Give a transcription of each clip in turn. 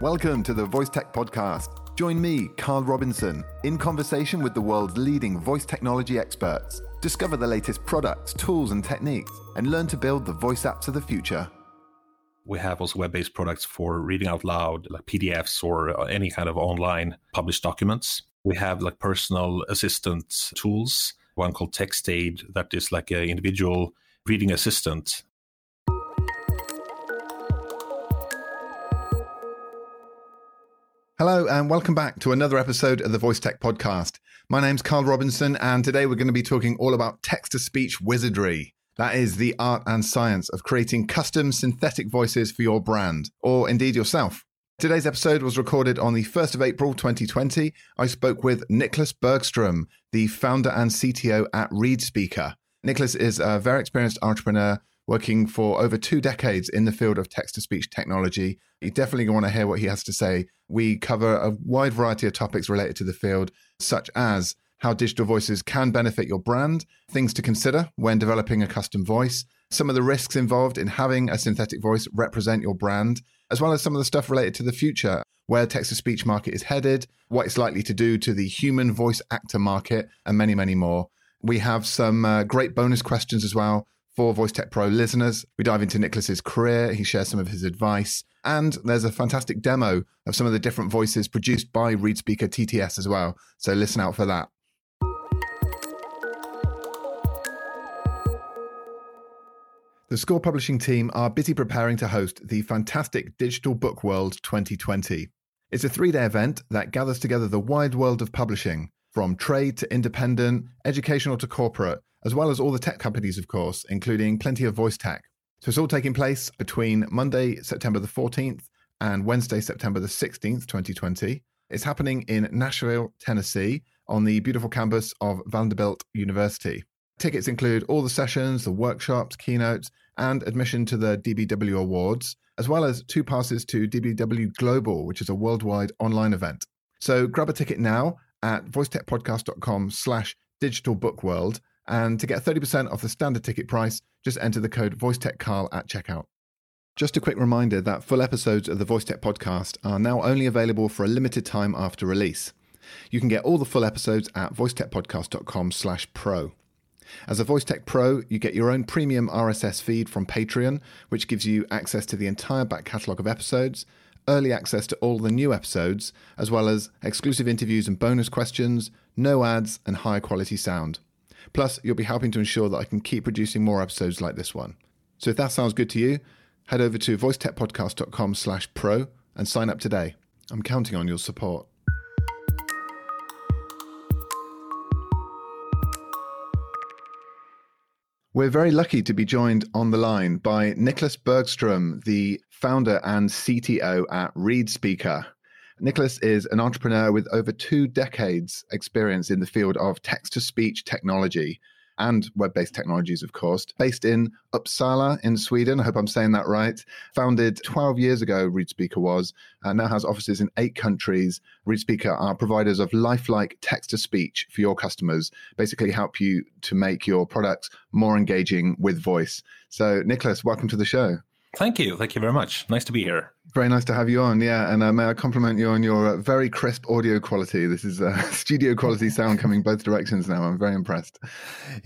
Welcome to the Voice Tech Podcast. Join me, Carl Robinson, in conversation with the world's leading voice technology experts. Discover the latest products, tools, and techniques, and learn to build the voice apps of the future. We have also web based products for reading out loud, like PDFs or uh, any kind of online published documents. We have like personal assistant tools, one called TextAid, that is like an individual reading assistant Hello, and welcome back to another episode of the Voice Tech Podcast. My name's Carl Robinson, and today we're going to be talking all about text to speech wizardry. That is the art and science of creating custom synthetic voices for your brand, or indeed yourself. Today's episode was recorded on the 1st of April 2020. I spoke with Nicholas Bergström, the founder and CTO at ReadSpeaker. Nicholas is a very experienced entrepreneur working for over two decades in the field of text to speech technology. You definitely want to hear what he has to say. We cover a wide variety of topics related to the field, such as how digital voices can benefit your brand, things to consider when developing a custom voice, some of the risks involved in having a synthetic voice represent your brand, as well as some of the stuff related to the future, where text to speech market is headed, what it's likely to do to the human voice actor market, and many, many more. We have some uh, great bonus questions as well for Voice Tech Pro listeners. We dive into Niklas's career, he shares some of his advice, and there's a fantastic demo of some of the different voices produced by ReadSpeaker TTS as well. So listen out for that. The Score Publishing team are busy preparing to host the fantastic Digital Book World 2020. It's a three day event that gathers together the wide world of publishing, from trade to independent, educational to corporate, as well as all the tech companies, of course, including plenty of voice tech. So it's all taking place between Monday, September the 14th and Wednesday, September the 16th, 2020. It's happening in Nashville, Tennessee, on the beautiful campus of Vanderbilt University. Tickets include all the sessions, the workshops, keynotes, and admission to the DBW Awards, as well as two passes to DBW Global, which is a worldwide online event. So grab a ticket now at voicetechpodcast.com slash digitalbookworld and to get 30% off the standard ticket price, just enter the code VoiceTechCarl at checkout. Just a quick reminder that full episodes of the VoiceTech podcast are now only available for a limited time after release. You can get all the full episodes at voicetechpodcast.com slash pro. As a VoiceTech Pro, you get your own premium RSS feed from Patreon, which gives you access to the entire back catalogue of episodes, early access to all the new episodes, as well as exclusive interviews and bonus questions, no ads, and high quality sound. Plus, you'll be helping to ensure that I can keep producing more episodes like this one. So if that sounds good to you, head over to voicetechpodcast.com slash pro and sign up today. I'm counting on your support. We're very lucky to be joined on the line by Nicholas Bergström, the founder and CTO at ReadSpeaker. Niklas is an entrepreneur with over two decades experience in the field of text to speech technology and web based technologies, of course, based in Uppsala in Sweden. I hope I'm saying that right. Founded 12 years ago, ReadSpeaker was, and now has offices in eight countries. ReadSpeaker are providers of lifelike text to speech for your customers, basically help you to make your products more engaging with voice. So, Nicholas, welcome to the show. Thank you. Thank you very much. Nice to be here. Very nice to have you on. Yeah. And uh, may I compliment you on your uh, very crisp audio quality? This is uh, studio quality sound coming both directions now. I'm very impressed.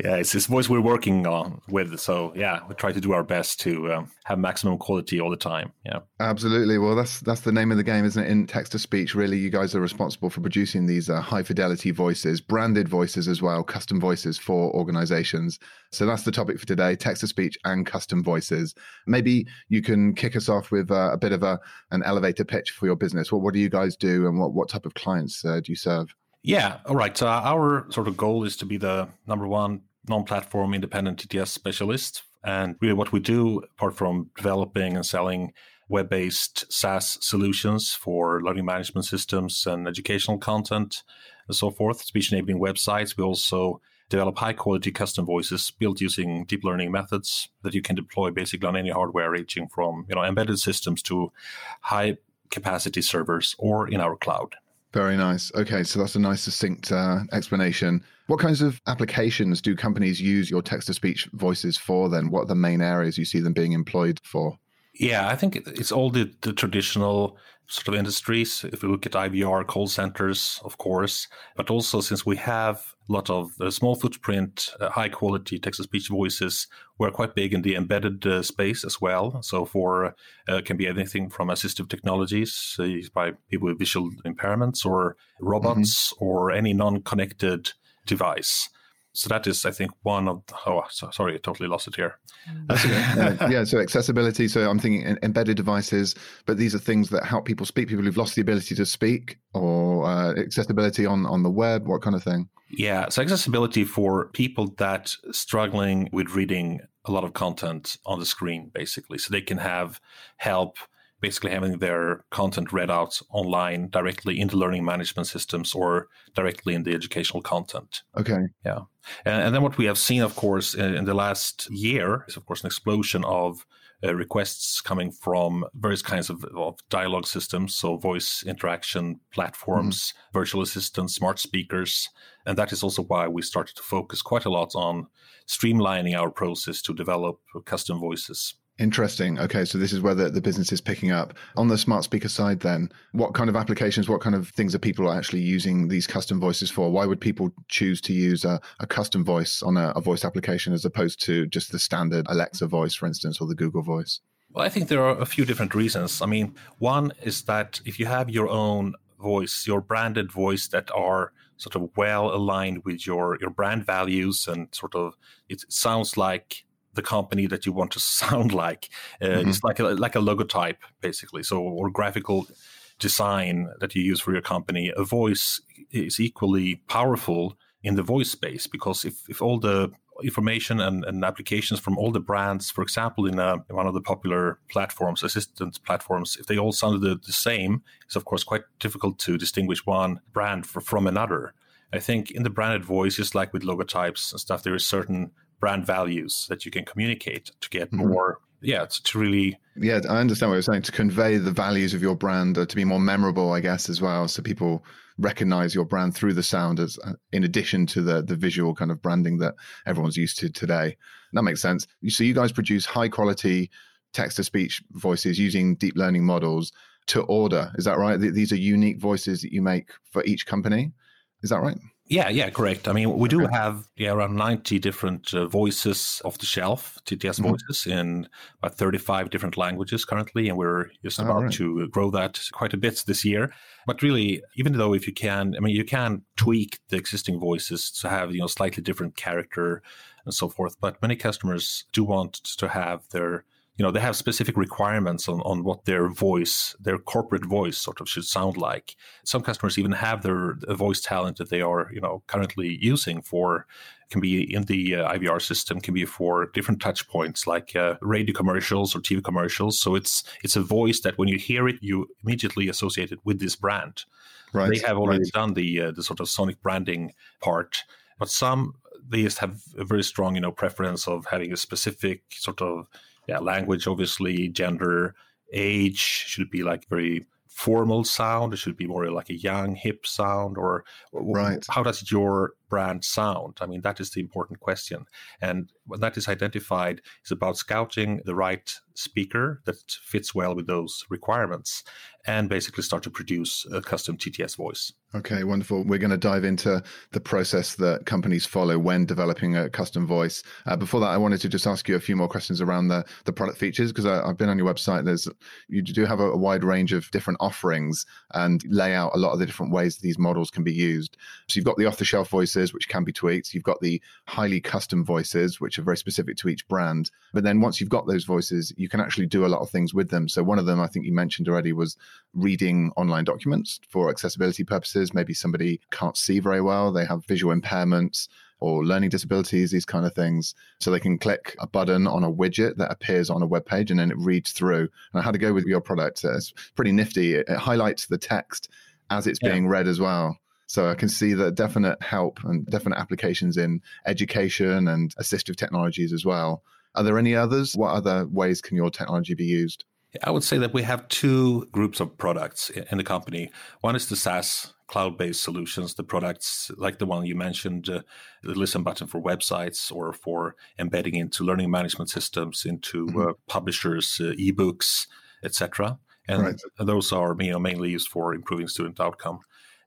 Yeah. It's this voice we're working on with. So, yeah, we try to do our best to um, have maximum quality all the time. Yeah. Absolutely. Well, that's that's the name of the game, isn't it? In text to speech, really, you guys are responsible for producing these uh, high fidelity voices, branded voices as well, custom voices for organizations. So, that's the topic for today text to speech and custom voices. Maybe you can kick us off with uh, a bit of a, an elevator pitch for your business. What, what do you guys do and what, what type of clients uh, do you serve? Yeah, all right. So our sort of goal is to be the number one non-platform independent TTS specialist. And really what we do, apart from developing and selling web-based SaaS solutions for learning management systems and educational content and so forth, speech enabling websites, we also develop high quality custom voices built using deep learning methods that you can deploy basically on any hardware ranging from you know embedded systems to high capacity servers or in our cloud. Very nice. Okay, so that's a nice succinct uh, explanation. What kinds of applications do companies use your text to speech voices for then? What are the main areas you see them being employed for? Yeah, I think it's all the, the traditional sort of industries. If we look at IVR call centers, of course, but also since we have a lot of uh, small footprint, uh, high quality text to speech voices, we're quite big in the embedded uh, space as well. So for uh, can be anything from assistive technologies used by people with visual impairments or robots mm-hmm. or any non-connected device. So that is, I think, one of. Oh, so, sorry, I totally lost it here. Okay. uh, yeah, so accessibility. So I'm thinking embedded devices, but these are things that help people speak. People who've lost the ability to speak, or uh, accessibility on on the web. What kind of thing? Yeah, so accessibility for people that struggling with reading a lot of content on the screen, basically, so they can have help basically having their content read out online directly into learning management systems or directly in the educational content. Okay. Yeah. And, and then what we have seen, of course, in, in, the last year is, of course, an explosion of uh, requests coming from various kinds of, of, dialogue systems, so voice interaction platforms, mm-hmm. virtual assistants, smart speakers. And that is also why we started to focus quite a lot on streamlining our process to develop custom voices. Interesting. Okay, so this is where the, the business is picking up. On the smart speaker side, then, what kind of applications, what kind of things are people actually using these custom voices for? Why would people choose to use a, a custom voice on a, a voice application as opposed to just the standard Alexa voice, for instance, or the Google voice? Well, I think there are a few different reasons. I mean, one is that if you have your own voice, your branded voice that are sort of well aligned with your your brand values and sort of it sounds like the company that you want to sound like. Uh, mm-hmm. It's like a, like a logotype, basically. So, or graphical design that you use for your company. A voice is equally powerful in the voice space because if, if all the information and, and applications from all the brands, for example, in a, uh, one of the popular platforms, assistant platforms, if they all sounded the, the same, it's of course quite difficult to distinguish one brand for, from another. I think in the branded voice, just like with logotypes and stuff, there is certain brand values that you can communicate to get mm-hmm. more yeah to, to, really yeah i understand what you're saying to convey the values of your brand uh, to be more memorable i guess as well so people recognize your brand through the sound as uh, in addition to the the visual kind of branding that everyone's used to today. That makes sense. So you guys produce high quality text to speech voices using deep learning models to order is that right? These are unique voices that you make for each company? Is that right yeah, yeah, correct. I mean, we do have yeah, around 90 different uh, voices off the shelf, TTS mm-hmm. voices in about 35 different languages currently, and we're just about right. to grow that quite a bit this year. But really, even though if you can, I mean, you can tweak the existing voices to have, you know, slightly different character and so forth, but many customers do want to have their you know they have specific requirements on, on what their voice their corporate voice sort of should sound like. Some customers even have their voice talent that they are you know currently using for can be in the uh, ivr system can be for different touch points like uh, radio commercials or tv commercials. So it's it's a voice that when you hear it you immediately associate it with this brand. Right they have already right. done the uh, the sort of sonic branding part but some they just have a very strong you know preference of having a specific sort of yeah, language, obviously, gender, age should be like very formal sound. It should be more like a young, hip sound, or right. how does your brand sound? I mean, that is the important question. And when that is identified, it's about scouting the right speaker that fits well with those requirements and basically start to produce a custom TTS voice. Okay, wonderful. We're going to dive into the process that companies follow when developing a custom voice. Uh, before that, I wanted to just ask you a few more questions around the, the product features because I've been on your website. There's you do have a, a, wide range of different offerings and lay out a lot of the different ways these models can be used. So you've got the off-the-shelf voices, which can be tweaked. You've got the highly custom voices, which are very specific to each brand. But then once you've got those voices, you can actually do a lot of things with them. So one of them I think you mentioned already was reading online documents for accessibility purposes. Maybe somebody can't see very well, they have visual impairments or learning disabilities, these kind of things. So they can click a button on a widget that appears on a web page and then it reads through. And I had to go with your product. Uh, it's pretty nifty. It, highlights the text as it's yeah. being read as well. So I can see the definite help and definite applications in education and assistive technologies as well. Are there any others? What other ways can your technology be used? I would say that we have two groups of products in the company. One is the SaaS cloud based solutions, the products like the one you mentioned, uh, the listen button for websites or for embedding into learning management systems, into mm-hmm. uh, publishers, uh, ebooks, etc. and Right. those are you know mainly used for improving student outcome.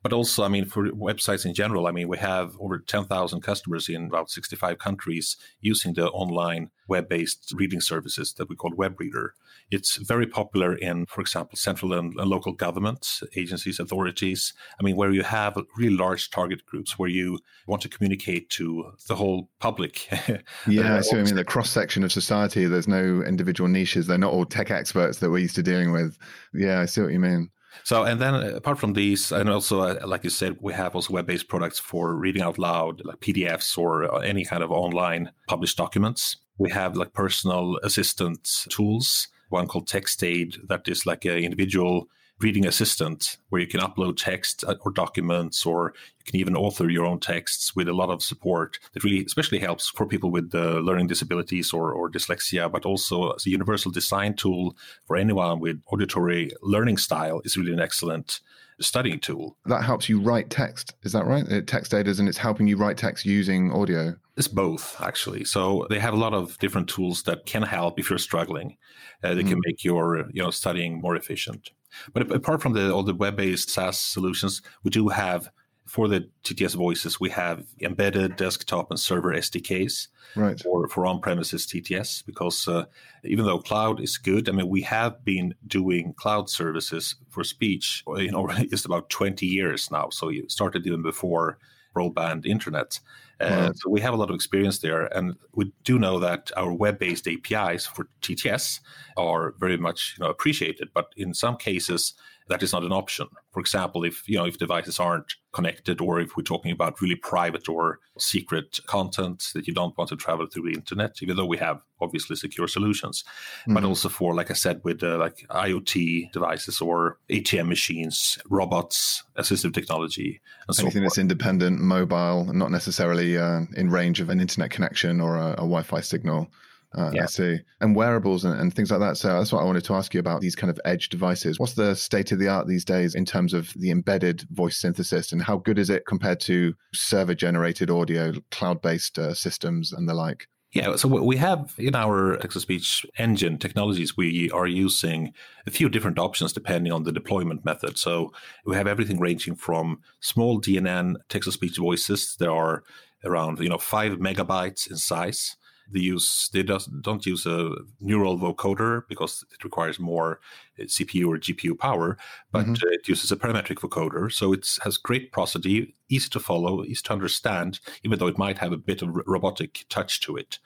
But also, I mean, for websites in general, I mean, we have over 10,000 customers in about 65 countries using the online web based reading services that we call WebReader. It's very popular in, for example, central and, local governments, agencies, authorities. I mean, where you have really large target groups where you want to communicate to the whole public. Yeah, I see I mean. Uh, the cross section of society, there's no individual niches. They're not all tech experts that we're used to dealing with. Yeah, I see what you mean. So, and then uh, apart from these, and also, uh, like you said, we have also web based products for reading out loud, like PDFs or uh, any kind of online published documents. We have like personal assistant tools, one called TextAid, that is like an individual reading assistant where you can upload text uh, or documents or you can even author your own texts with a lot of support that really especially helps for people with uh, learning disabilities or, or dyslexia but also as a universal design tool for anyone with auditory learning style is really an excellent studying tool That helps you write text. Is that right? It text data and it's helping you write text using audio. It's both, actually. So they have a lot of different tools that can help if you're struggling. Uh, they can make your you know studying more efficient. But apart from the all the web-based SaaS solutions, we do have for the TTS voices, we have embedded desktop and server SDKs Right. for, for on-premises TTS because uh, even though cloud is good, I mean we have been doing cloud services for speech, you know, just about 20 years now. So you started even before broadband internet. Uh, Wow. So we have a lot of experience there, and we do know that our web-based APIs for TTS are very much you know appreciated. But in some cases, that is not an option. For example, if you know if devices aren't connected, or if we're talking about really private or secret content that you don't want to travel through the internet, even though we have obviously secure solutions, but Mhm. also for like I said with uh, like IoT devices or ATM machines, robots, assistive technology, and Anything forth. that's independent, mobile, not necessarily uh, in range of an internet connection or a, a Wi-Fi signal. Uh, I Yeah. see. And wearables and, and things like that. So that's what I wanted to ask you about these kind of edge devices. What's the state of the art these days in terms of the embedded voice synthesis and how good is it compared to server generated audio, cloud based uh, systems and the like? Yeah, so we have in our text to speech engine technologies, we are using a few different options depending on the deployment method. So we have everything ranging from small DNN text to speech voices. There are around you know five megabytes in size. They use they does, don't use a neural vocoder because it requires more uh, CPU or GPU power, but Mhm. uh, it uses a parametric vocoder. So it has great prosody, easy to follow, easy to understand, even though it might have a bit of robotic touch to it.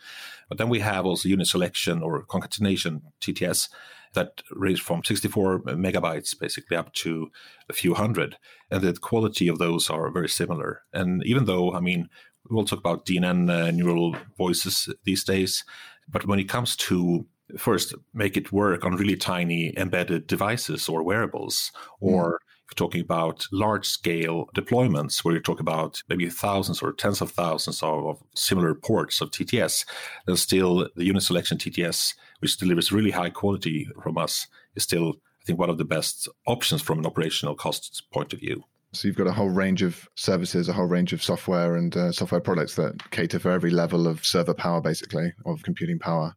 But then we have also unit selection or concatenation TTS that range from 64 megabytes basically up to a few hundred. And the quality of those are very similar. And even though, I mean, we will talk about DNN uh, neural voices these days, but when it comes to first make it work on really tiny embedded devices or wearables, or if you're talking about large scale deployments where you talk about maybe thousands or tens of thousands of, of similar ports of TTS, then still the unit selection TTS, which delivers really high quality from us, is still, I think, one of the best options from an operational cost point of view. So you've got a whole range of services, a whole range of software and uh, software products that cater for every level of server power, basically, of computing power.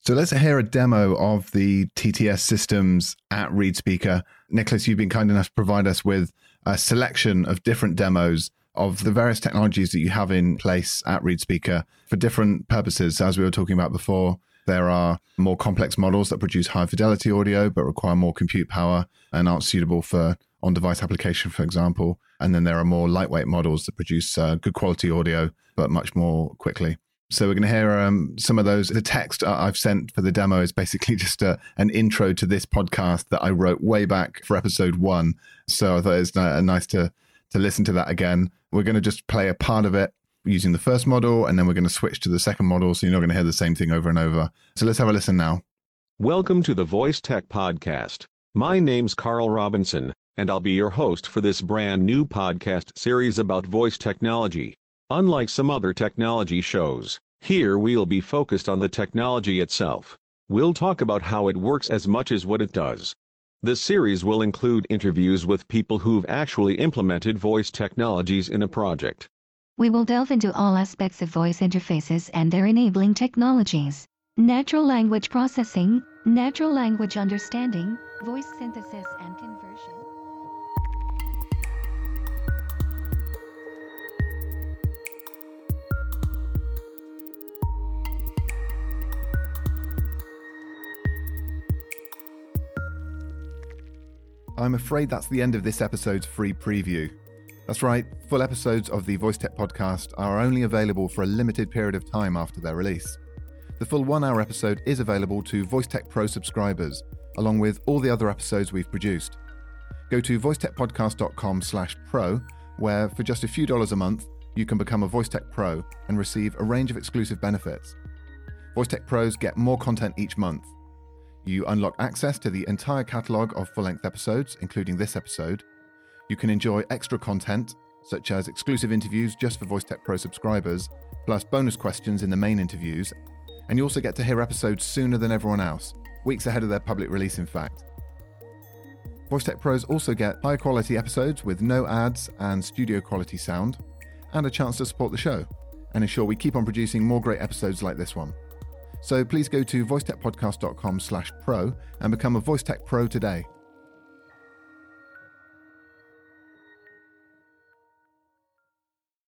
So let's hear a demo of the TTS systems at ReadSpeaker. Nicholas, you've been kind enough to provide us with a selection of different demos of the various technologies that you have in place at ReadSpeaker for different purposes. As we were talking about before, there are more complex models that produce high fidelity audio but require more compute power and aren't suitable for on device application, for example. And then there are more lightweight models that produce uh, good quality audio but much more quickly. So we're going to hear um, some of those. The text I- I've sent for the demo is basically just a, an intro to this podcast that I wrote way back for episode one. So I thought it's uh, nice to to listen to that again. We're going to just play a part of it using the first model, and then we're going to switch to the second model. So you're not going to hear the same thing over and over. So let's have a listen now. Welcome to the Voice Tech Podcast. My name's Carl Robinson, and I'll be your host for this brand new podcast series about voice technology. Unlike some other technology shows, here we'll be focused on the technology itself. We'll talk about how it works as much as what it does. The series will include interviews with people who've actually implemented voice technologies in a project. We will delve into all aspects of voice interfaces and their enabling technologies. Natural language processing, natural language understanding, voice synthesis and conversion. I'm afraid that's the end of this episode's free preview. That's right, full episodes of the Voice Tech podcast are only available for a limited period of time after their release. The full one hour episode is available to Voice Tech Pro subscribers, along with all the other episodes we've produced. Go to voicetechpodcast.com slash pro, where for just a few dollars a month, you can become a Voice Tech Pro and receive a range of exclusive benefits. Voice Tech Pros get more content each month. You unlock access to the entire catalogue of full length episodes, including this episode. You can enjoy extra content, such as exclusive interviews just for Voice Tech Pro subscribers, plus bonus questions in the main interviews. And you also get to hear episodes sooner than everyone else, weeks ahead of their public release, in fact. Voice Tech Pros also get high quality episodes with no ads and studio quality sound, and a chance to support the show and ensure we keep on producing more great episodes like this one. So please go to voicetechpodcast.com slash pro and become a Voice Tech Pro today.